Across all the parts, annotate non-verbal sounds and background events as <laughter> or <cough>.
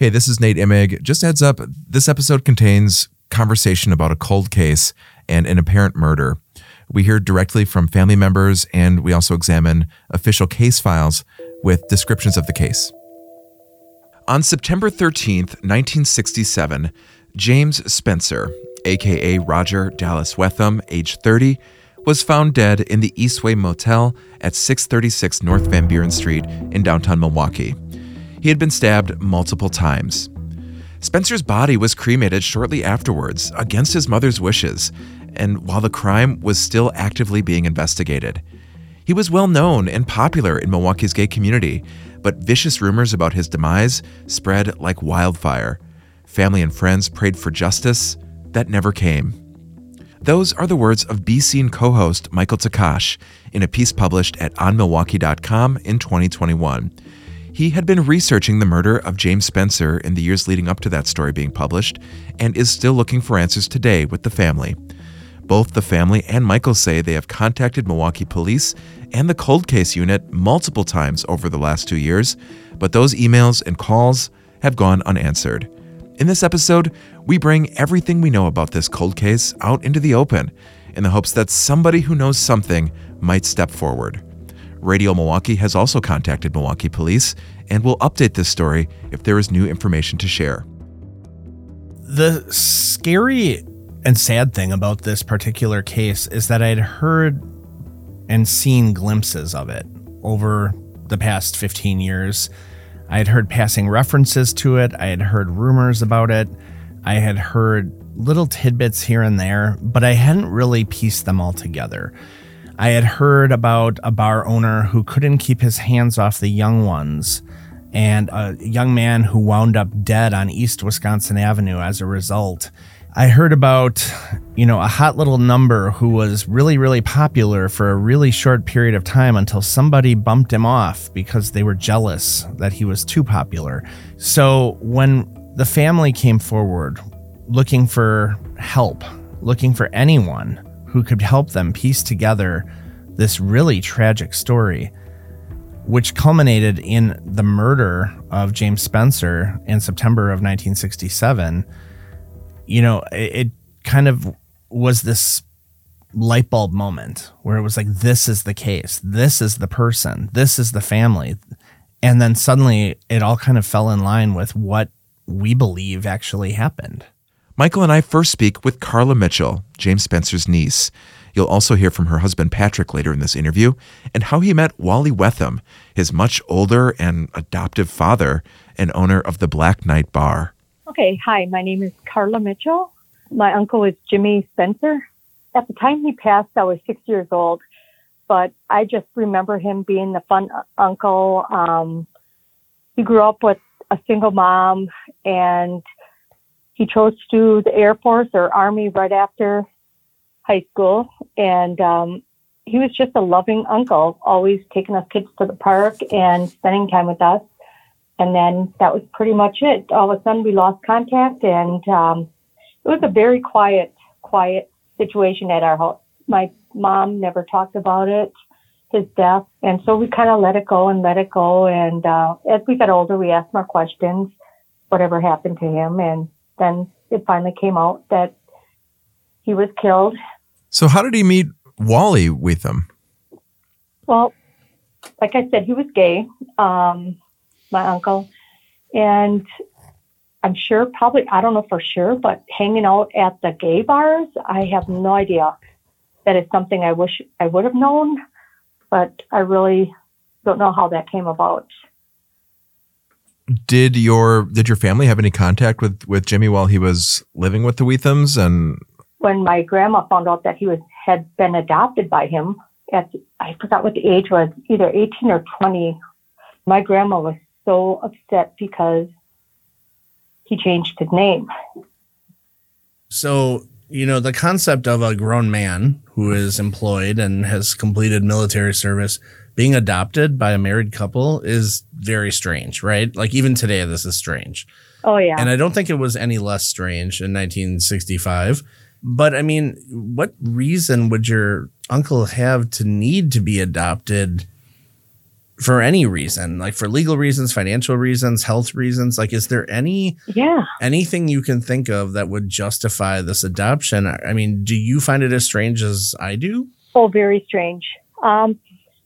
Hey, this is Nate Imig. Just heads up, this episode contains conversation about a cold case and an apparent murder. We hear directly from family members and we also examine official case files with descriptions of the case. On September 13th, 1967, James Spencer, aka Roger Dallas Whetham, age 30, was found dead in the Eastway Motel at 636 North Van Buren Street in downtown Milwaukee. He had been stabbed multiple times. Spencer's body was cremated shortly afterwards, against his mother's wishes, and while the crime was still actively being investigated. He was well known and popular in Milwaukee's gay community, but vicious rumors about his demise spread like wildfire. Family and friends prayed for justice. That never came. Those are the words of Be Seen co host Michael Takach in a piece published at onmilwaukee.com in 2021. He had been researching the murder of James Spencer in the years leading up to that story being published and is still looking for answers today with the family. Both the family and Michael say they have contacted Milwaukee police and the cold case unit multiple times over the last two years, but those emails and calls have gone unanswered. In this episode, we bring everything we know about this cold case out into the open in the hopes that somebody who knows something might step forward. Radio Milwaukee has also contacted Milwaukee police and will update this story if there is new information to share. The scary and sad thing about this particular case is that I'd heard and seen glimpses of it over the past 15 years. I had heard passing references to it, I had heard rumors about it, I had heard little tidbits here and there, but I hadn't really pieced them all together. I had heard about a bar owner who couldn't keep his hands off the young ones and a young man who wound up dead on East Wisconsin Avenue as a result. I heard about, you know, a hot little number who was really, really popular for a really short period of time until somebody bumped him off because they were jealous that he was too popular. So when the family came forward looking for help, looking for anyone who could help them piece together this really tragic story, which culminated in the murder of James Spencer in September of 1967. You know, it, it kind of was this light bulb moment where it was like, this is the case, this is the person, this is the family. And then suddenly it all kind of fell in line with what we believe actually happened. Michael and I first speak with Carla Mitchell, James Spencer's niece. You'll also hear from her husband Patrick later in this interview and how he met Wally Whetham, his much older and adoptive father and owner of the Black Knight Bar. Okay, hi, my name is Carla Mitchell. My uncle is Jimmy Spencer. At the time he passed, I was six years old, but I just remember him being the fun uncle. Um, he grew up with a single mom and he chose to do the Air Force or Army right after high school. And um, he was just a loving uncle, always taking us kids to the park and spending time with us. And then that was pretty much it. All of a sudden, we lost contact, and um, it was a very quiet, quiet situation at our house. My mom never talked about it, his death, and so we kind of let it go and let it go. And uh, as we got older, we asked more questions, whatever happened to him, and then it finally came out that he was killed. So, how did he meet Wally Whetham? Well, like I said, he was gay, um, my uncle, and I'm sure, probably, I don't know for sure, but hanging out at the gay bars, I have no idea. That is something I wish I would have known, but I really don't know how that came about did your did your family have any contact with with Jimmy while he was living with the Whethams? And when my grandma found out that he was had been adopted by him at I forgot what the age was, either 18 or 20, my grandma was so upset because he changed his name. So, you know, the concept of a grown man who is employed and has completed military service being adopted by a married couple is very strange, right? Like even today, this is strange. Oh, yeah. And I don't think it was any less strange in 1965. But I mean, what reason would your uncle have to need to be adopted for any reason, like for legal reasons, financial reasons, health reasons? Like, is there any Yeah. anything you can think of that would justify this adoption? I mean, do you find it as strange as I do? Oh, very strange. Um,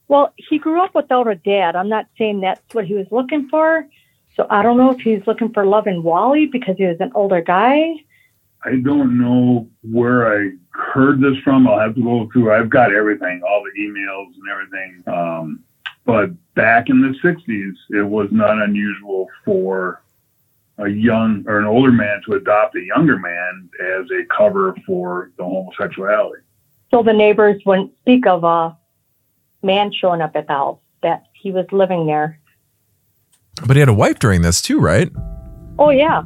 well, he grew up without a dad. I'm not saying that's what he was looking for. So I don't know if he's looking for love in Wally because he was an older guy. I don't know where I heard this from. I'll have to go through. I've got everything, all the emails and everything. Um, but back in the 60s, it was not unusual for a young or an older man to adopt a younger man as a cover for the homosexuality. So the neighbors wouldn't speak of a man showing up at the house, that he was living there. But he had a wife during this too, right? Oh, yeah.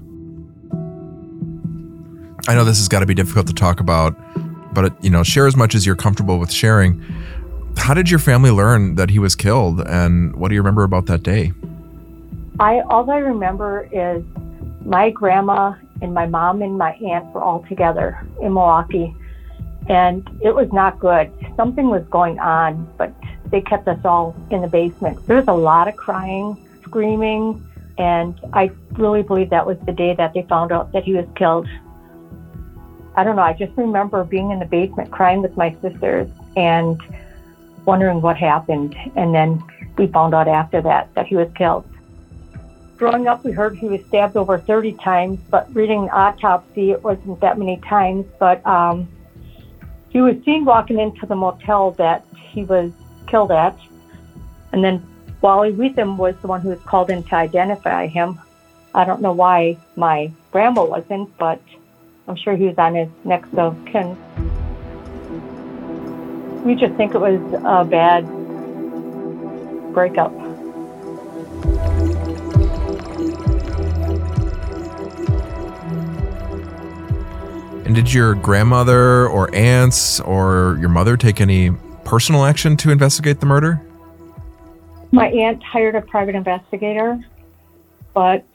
I know this has got to be difficult to talk about, but you know, share as much as you're comfortable with sharing. How did your family learn that he was killed, and what do you remember about that day? I all I remember is my grandma and my mom and my aunt were all together in Milwaukee, and it was not good. Something was going on, but they kept us all in the basement. There was a lot of crying, screaming, and I really believe that was the day that they found out that he was killed. I don't know. I just remember being in the basement crying with my sisters and wondering what happened, and then we found out after that that he was killed. Growing up, we heard he was stabbed over 30 times, but reading the autopsy, it wasn't that many times. But um, he was seen walking into the motel that he was killed at. And then Wally Whetham was the one who was called in to identify him. I don't know why my grandma wasn't, but I'm sure he was on his next of kin. We just think it was a bad breakup. And did your grandmother or aunts or your mother take any personal action to investigate the murder? My aunt hired a private investigator, but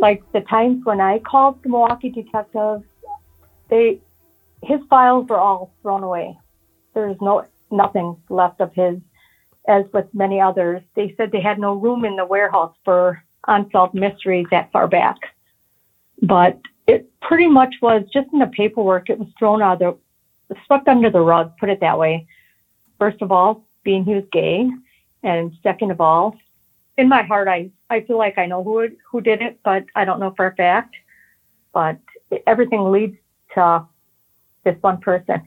like the times when I called the Milwaukee detectives, they his files were all thrown away. There's no nothing left of his. As with many others, they said they had no room in the warehouse for unsolved mysteries that far back. But it pretty much was just in the paperwork. It was thrown out the swept under the rug. Put it that way. First of all, being he was gay, and second of all, in my heart, I, I feel like I know who it, who did it, but I don't know for a fact. But everything leads to this one person.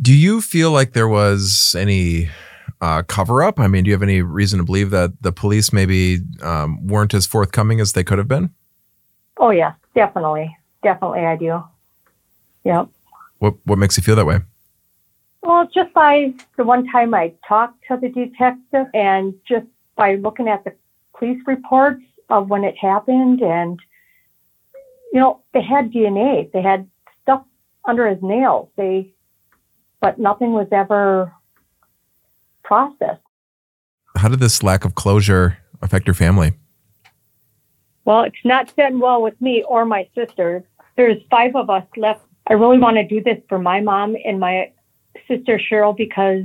Do you feel like there was any uh, cover up? I mean, do you have any reason to believe that the police maybe um, weren't as forthcoming as they could have been? Oh yeah, definitely, definitely, I do. Yep. What What makes you feel that way? Well, just by the one time I talked to the detective and just by looking at the police reports of when it happened and, you know, they had DNA. They had stuff under his nails. They, but nothing was ever processed. How did this lack of closure affect your family? Well, it's not sitting well with me or my sisters. There's five of us left. I really want to do this for my mom and my sister Cheryl because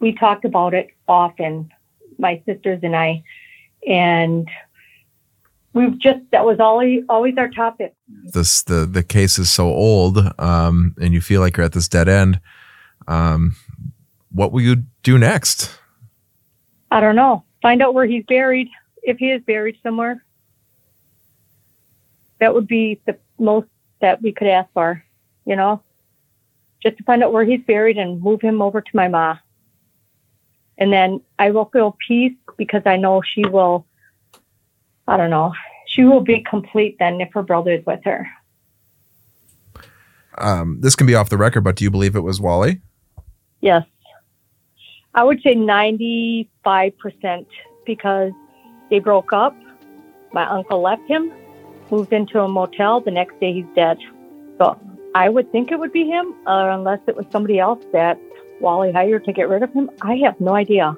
we talked about it often, my sisters and I, and we've just that was always always our topic. This the the case is so old, um, and you feel like you're at this dead end. Um, what will you do next? I don't know. Find out where he's buried, if he is buried somewhere. That would be the most that we could ask for, you know, just to find out where he's buried and move him over to my ma. And then I will feel peace because I know she will, I don't know, she will be complete then if her brother is with her. Um, this can be off the record, but do you believe it was Wally? Yes. I would say 95% because they broke up. My uncle left him, moved into a motel. The next day he's dead. So I would think it would be him, uh, unless it was somebody else that Wally hired to get rid of him. I have no idea.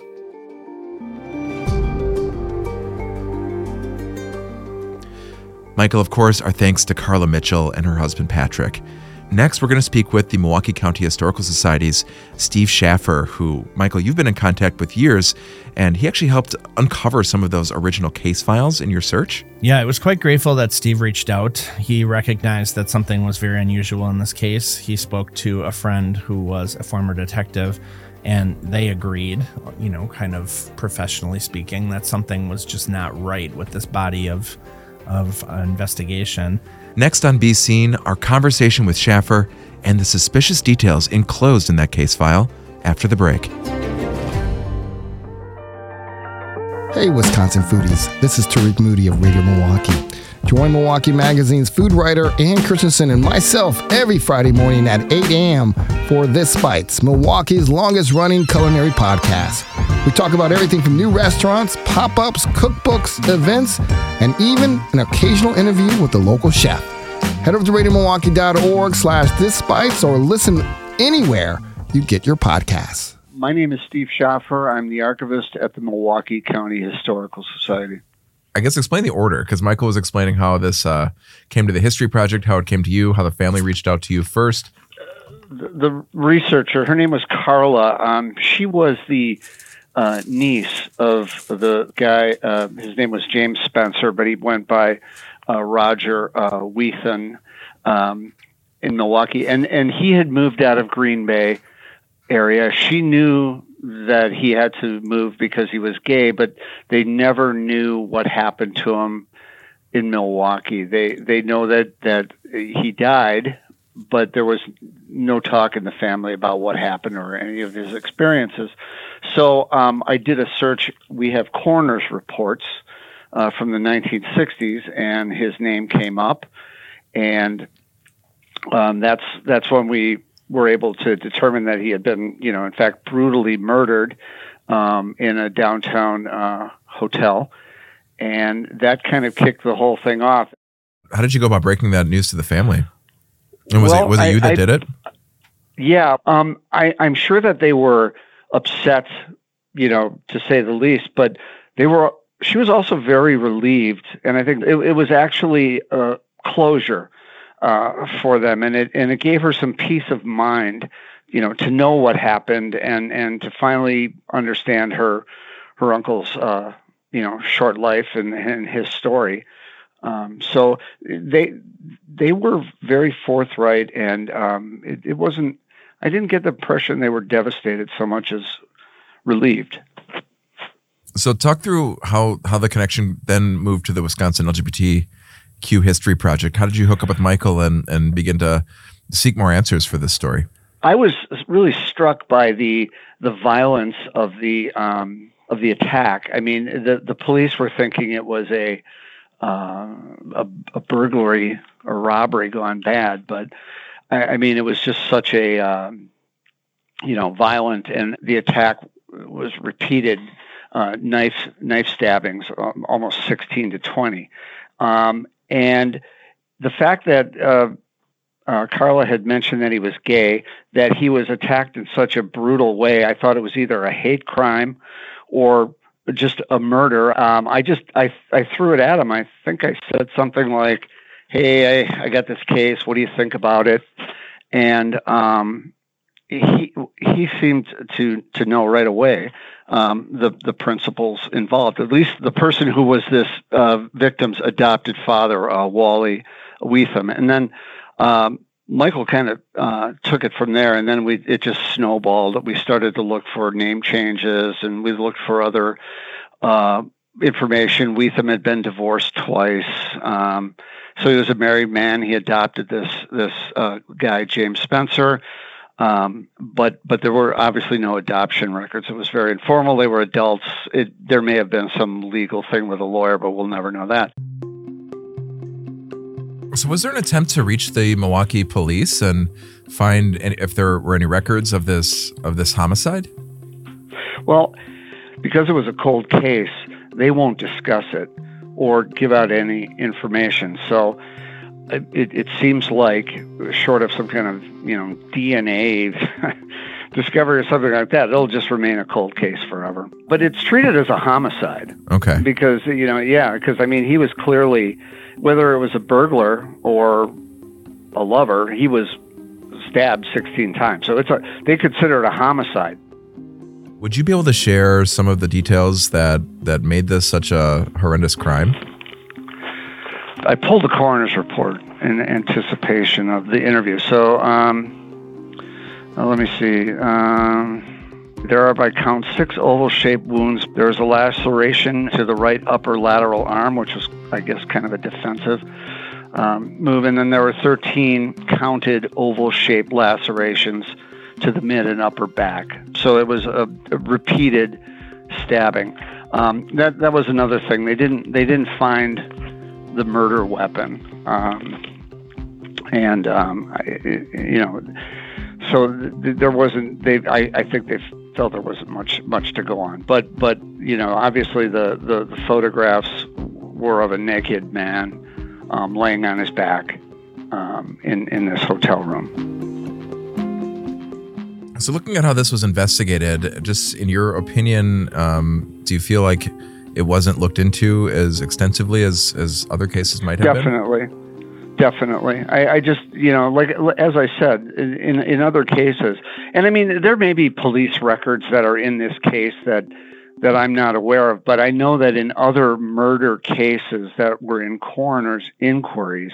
Michael, of course, our thanks to Carla Mitchell and her husband Patrick. Next, we're going to speak with the Milwaukee County Historical Society's Steve Schaffer, who, Michael, you've been in contact with years, and he actually helped uncover some of those original case files in your search. Yeah, I was quite grateful that Steve reached out. He recognized that something was very unusual in this case. He spoke to a friend who was a former detective, and they agreed, you know, kind of professionally speaking, that something was just not right with this body of, of investigation. Next on Be Seen, our conversation with Schaffer and the suspicious details enclosed in that case file after the break. Hey, Wisconsin foodies. This is Tarik Moody of Radio Milwaukee. Join Milwaukee Magazine's food writer Ann Christenson and myself every Friday morning at 8 a.m. for This Bites, Milwaukee's longest running culinary podcast. We talk about everything from new restaurants, pop ups, cookbooks, events, and even an occasional interview with the local chef. Head over to radiomilwaukee.org slash This Bites or listen anywhere you get your podcasts. My name is Steve Schaffer. I'm the archivist at the Milwaukee County Historical Society. I guess explain the order because Michael was explaining how this uh, came to the History Project, how it came to you, how the family reached out to you first. The, the researcher, her name was Carla. Um, she was the uh, niece of the guy. Uh, his name was James Spencer, but he went by uh, Roger uh, Whetham um, in Milwaukee, and and he had moved out of Green Bay area. She knew that he had to move because he was gay, but they never knew what happened to him in Milwaukee. They they know that that he died, but there was no talk in the family about what happened or any of his experiences. So um, I did a search. We have coroner's reports uh, from the 1960s, and his name came up, and um, that's that's when we were able to determine that he had been, you know, in fact, brutally murdered um, in a downtown uh, hotel, and that kind of kicked the whole thing off. How did you go about breaking that news to the family? And was Well, it was it I- you that I- did it? Yeah, um, I, I'm sure that they were upset, you know, to say the least. But they were. She was also very relieved, and I think it, it was actually a closure uh, for them, and it and it gave her some peace of mind, you know, to know what happened and and to finally understand her her uncle's uh, you know short life and, and his story. Um, so they they were very forthright, and um, it, it wasn't. I didn't get the impression they were devastated so much as relieved. So talk through how how the connection then moved to the Wisconsin LGBTQ History Project. How did you hook up with Michael and and begin to seek more answers for this story? I was really struck by the the violence of the um, of the attack. I mean, the the police were thinking it was a uh, a, a burglary or robbery gone bad, but I, I mean, it was just such a um, you know violent, and the attack was repeated uh, knife knife stabbings, um, almost sixteen to twenty, um, and the fact that. Uh, uh, Carla had mentioned that he was gay, that he was attacked in such a brutal way. I thought it was either a hate crime or just a murder. Um, I just I I threw it at him. I think I said something like, "Hey, I, I got this case. What do you think about it?" And um, he he seemed to to know right away um, the the principles involved. At least the person who was this uh, victim's adopted father, uh, Wally Whetham, and then um, Michael kind of uh, took it from there, and then we it just snowballed. That we started to look for name changes, and we looked for other uh, information. Whetham had been divorced twice, um, so he was a married man. He adopted this this uh, guy James Spencer. Um, but but there were obviously no adoption records. It was very informal. They were adults. It, there may have been some legal thing with a lawyer, but we'll never know that. So was there an attempt to reach the Milwaukee police and find any, if there were any records of this of this homicide? Well, because it was a cold case, they won't discuss it or give out any information. So it, it, seems like, short of some kind of you know DNA <laughs> discovery or something like that, it'll just remain a cold case forever. But it's treated as a homicide Okay. because you know, yeah, because I mean, he was clearly, whether it was a burglar or a lover, he was stabbed 16 times. So it's a they consider it a homicide. Would you be able to share some of the details that that made this such a horrendous crime? I pulled the coroner's report in anticipation of the interview. So um, let me see. Um, there are, by count, six oval shaped wounds. There is a laceration to the right upper lateral arm, which was, I guess, kind of a defensive um, move. And then there were 13 counted oval shaped lacerations to the mid and upper back. So it was a, a repeated stabbing. Um, that that was another thing. They didn't they didn't find the murder weapon, um, and um, I, you know, so th- there wasn't. They I, I think they felt there wasn't much much to go on. But but you know, obviously the the, the photographs were of a naked man um, laying on his back um, in in this hotel room. So, looking at how this was investigated, just in your opinion, um, do you feel like it wasn't looked into as extensively as as other cases might have definitely. been? Definitely, I, I just you know, like as I said, in in other cases, and I mean, there may be police records that are in this case that that I'm not aware of, but I know that in other murder cases that were in coroner's inquiries,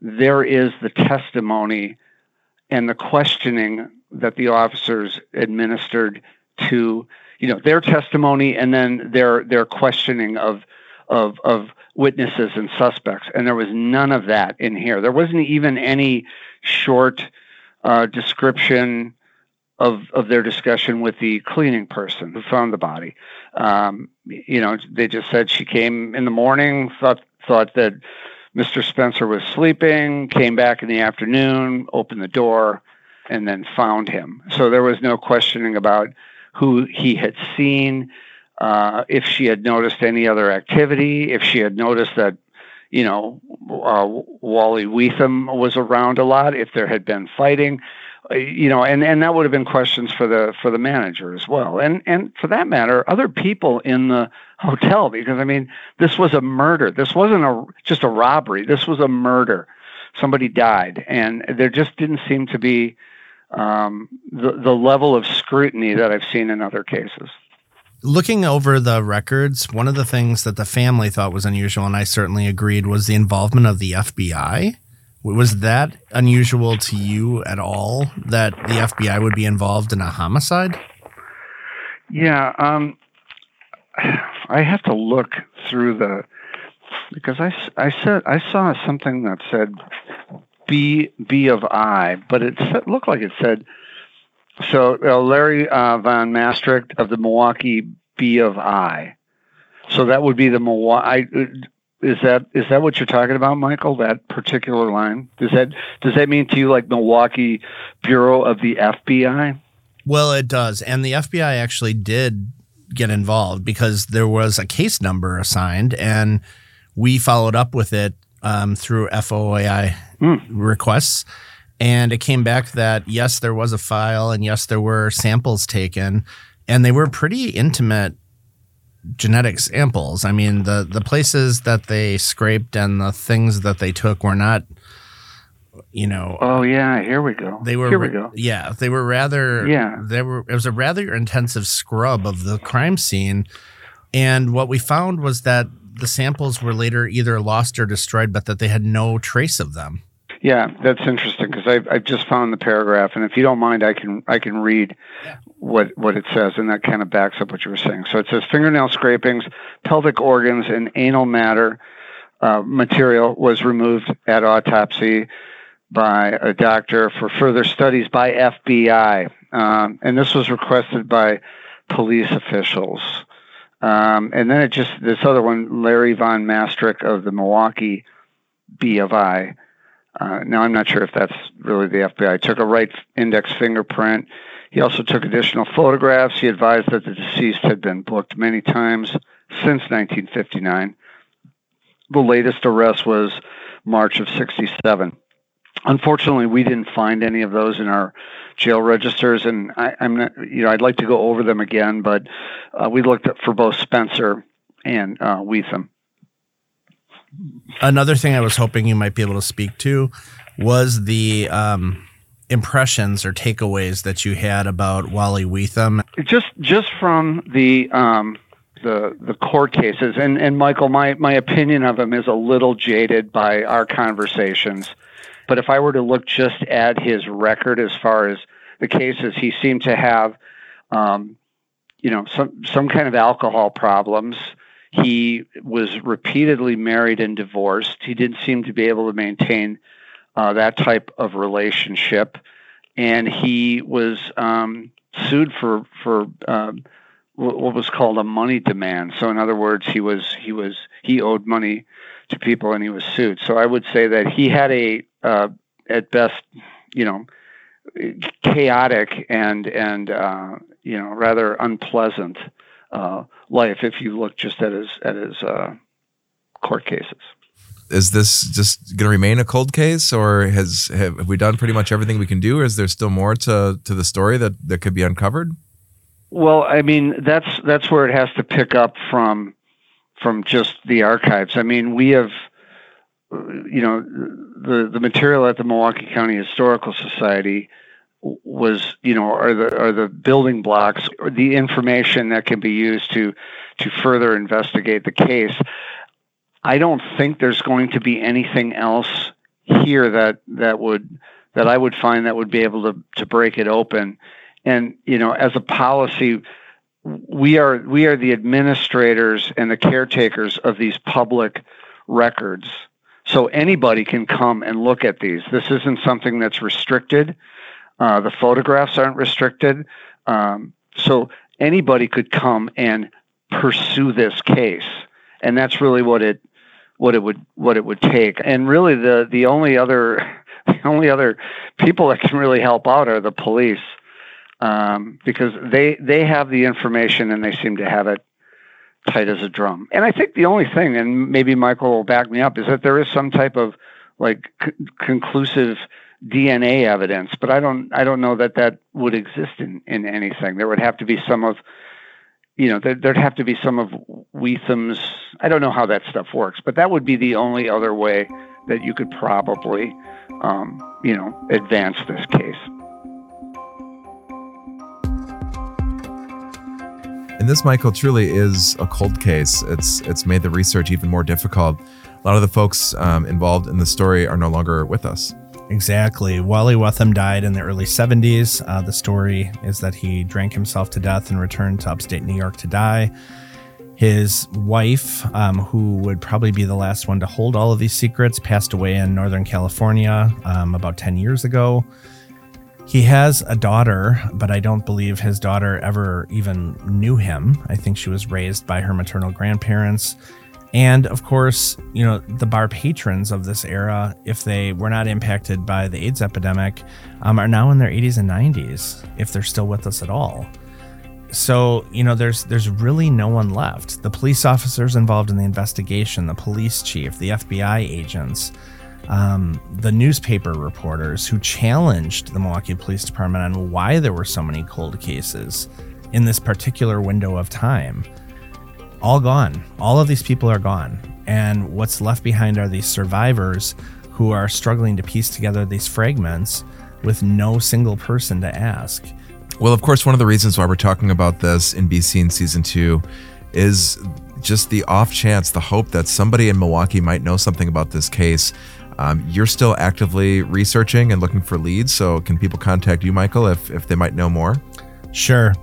there is the testimony and the questioning that the officers administered to you know their testimony and then their their questioning of of of witnesses and suspects and there was none of that in here there wasn't even any short uh, description of of their discussion with the cleaning person who found the body um, you know they just said she came in the morning thought thought that Mr. Spencer was sleeping came back in the afternoon opened the door and then found him. So there was no questioning about who he had seen, uh, if she had noticed any other activity, if she had noticed that, you know, uh, Wally Whetham was around a lot, if there had been fighting, uh, you know, and, and that would have been questions for the for the manager as well, and and for that matter, other people in the hotel, because I mean, this was a murder. This wasn't a just a robbery. This was a murder. Somebody died, and there just didn't seem to be um, the, the level of scrutiny that I've seen in other cases. Looking over the records, one of the things that the family thought was unusual, and I certainly agreed, was the involvement of the FBI. Was that unusual to you at all that the FBI would be involved in a homicide? Yeah, um, I have to look through the because I, I said I saw something that said B B of I, but it looked like it said so. Uh, Larry uh, Von Maastricht of the Milwaukee B of I. So that would be the Milwaukee. Uh, is that is that what you're talking about, Michael? That particular line does that does that mean to you like Milwaukee Bureau of the FBI? Well, it does, and the FBI actually did get involved because there was a case number assigned, and we followed up with it um, through FOIA mm. requests. And it came back that yes, there was a file and yes, there were samples taken, and they were pretty intimate genetic samples. I mean, the the places that they scraped and the things that they took were not, you know. Oh yeah, here we go. They were. Here we go. Yeah, they were rather. Yeah, they were. It was a rather intensive scrub of the crime scene, and what we found was that the samples were later either lost or destroyed, but that they had no trace of them. Yeah, that's interesting because I've, I've just found the paragraph, and if you don't mind, I can I can read what what it says, and that kind of backs up what you were saying. So it says fingernail scrapings, pelvic organs, and anal matter uh, material was removed at autopsy by a doctor for further studies by FBI, um, and this was requested by police officials. Um, and then it just this other one, Larry Von Maastricht of the Milwaukee B of I uh, now, I'm not sure if that's really the FBI. Took a right index fingerprint. He also took additional photographs. He advised that the deceased had been booked many times since 1959. The latest arrest was March of 67. Unfortunately, we didn't find any of those in our jail registers, and I, am not, you know, I'd like to go over them again, but uh, we looked for both Spencer and uh, Whetham. Another thing I was hoping you might be able to speak to was the um, impressions or takeaways that you had about Wally Whetham? Just just from the um, the the court cases, and and Michael, my my opinion of him is a little jaded by our conversations. But if I were to look just at his record as far as the cases, he seemed to have, um, you know, some some kind of alcohol problems. He was repeatedly married and divorced. He didn't seem to be able to maintain uh, that type of relationship, and he was um, sued for for um, what was called a money demand. So, in other words, he was he was he owed money to people, and he was sued. So, I would say that he had a uh, at best, you know, chaotic and and uh, you know rather unpleasant uh, life if you look just at his at his uh, court cases is this just going to remain a cold case, or has have we done pretty much everything we can do, or is there still more to to the story that that could be uncovered? Well, I mean, that's that's where it has to pick up from from just the archives. I mean, we have you know the the material at the Milwaukee County Historical Society was you know are the are the building blocks or the information that can be used to to further investigate the case I don't think there's going to be anything else here that that would that I would find that would be able to to break it open. And you know, as a policy, we are we are the administrators and the caretakers of these public records. So anybody can come and look at these. This isn't something that's restricted. Uh, the photographs aren't restricted. Um, so anybody could come and pursue this case. And that's really what it what it would what it would take. And really, the the only other <laughs> the only other people that can really help out are the police, um, because they they have the information and they seem to have it tight as a drum. And I think the only thing, and maybe Michael will back me up, is that there is some type of like c- conclusive DNA evidence, but I don't I don't know that that would exist in in anything. There would have to be some of you know, there, would have to be some of Whetham's. I don't know how that stuff works, but that would be the only other way that you could probably, um, you know, advance this case. And this, Michael, truly is a cold case. It's it's made the research even more difficult. A lot of the folks um, involved in the story are no longer with us. Exactly. Wally Whetham died in the early 70s. Uh, the story is that he drank himself to death and returned to upstate New York to die. His wife, um, who would probably be the last one to hold all of these secrets, passed away in Northern California um, about 10 years ago. He has a daughter, but I don't believe his daughter ever even knew him. I think she was raised by her maternal grandparents. And of course, you know, the bar patrons of this era, if they were not impacted by the AIDS epidemic, um, are now in their 80s and 90s, if they're still with us at all. So, you know, there's there's really no one left. The police officers involved in the investigation, the police chief, the FBI agents, um, the newspaper reporters who challenged the Milwaukee Police Department on why there were so many cold cases in this particular window of time all gone. All of these people are gone. And what's left behind are these survivors who are struggling to piece together these fragments with no single person to ask. Well, of course, one of the reasons why we're talking about this in Be Seen in season two is just the off chance, the hope that somebody in Milwaukee might know something about this case. Um, you're still actively researching and looking for leads. So, can people contact you, Michael, if, if they might know more? Sure.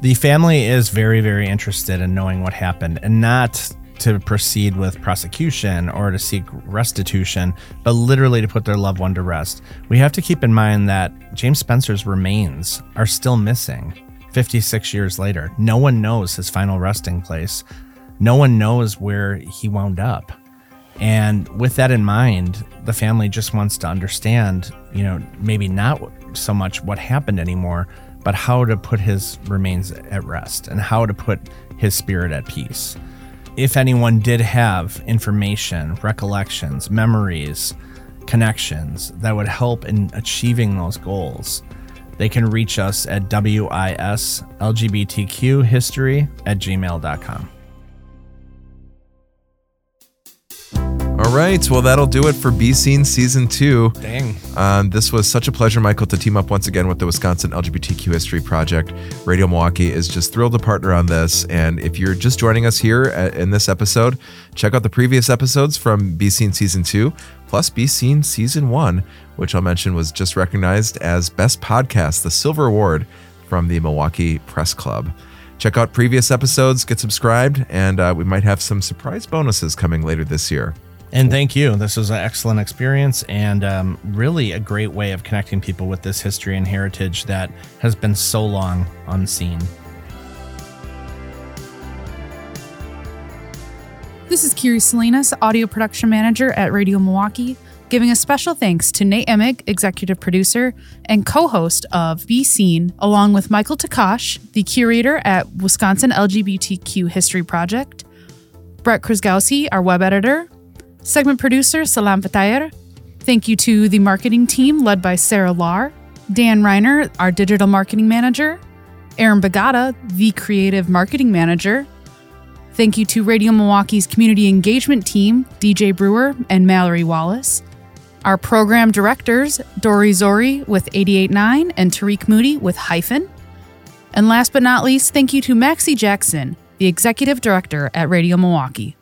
The family is very, very interested in knowing what happened and not to proceed with prosecution or to seek restitution, but literally to put their loved one to rest. We have to keep in mind that James Spencer's remains are still missing 56 years later. No one knows his final resting place. No one knows where he wound up. And with that in mind, the family just wants to understand, you know, maybe not so much what happened anymore, but how to put his remains at rest and how to put his spirit at peace. If anyone did have information, recollections, memories, connections that would help in achieving those goals, they can reach us at wislgbtqhistory at gmail.com. All right. Well, that'll do it for Be Seen Season 2. Dang. Um, this was such a pleasure, Michael, to team up once again with the Wisconsin LGBTQ History Project. Radio Milwaukee is just thrilled to partner on this. And if you're just joining us here at, in this episode, check out the previous episodes from Be Seen Season 2, plus Be Seen Season 1, which I'll mention was just recognized as Best Podcast, the Silver Award from the Milwaukee Press Club. Check out previous episodes, get subscribed, and uh, we might have some surprise bonuses coming later this year. And thank you. This was an excellent experience and um, really a great way of connecting people with this history and heritage that has been so long unseen. This is Kiri Salinas, audio production manager at Radio Milwaukee, giving a special thanks to Nate Imig, executive producer and co host of Be Seen, along with Michael Takach, the curator at Wisconsin LGBTQ History Project, Brett Krasgowski, our web editor, Segment producer Salam Fatayer. Thank you to the marketing team led by Sarah Lar, Dan Reiner, our digital marketing manager, Aaron Bagata, the creative marketing manager. Thank you to Radio Milwaukee's community engagement team, DJ Brewer and Mallory Wallace. Our program directors, Dori Zori with 889 and Tarik Moody with HYFIN. And last but not least, thank you to Maxie Jackson, the executive director at Radio Milwaukee.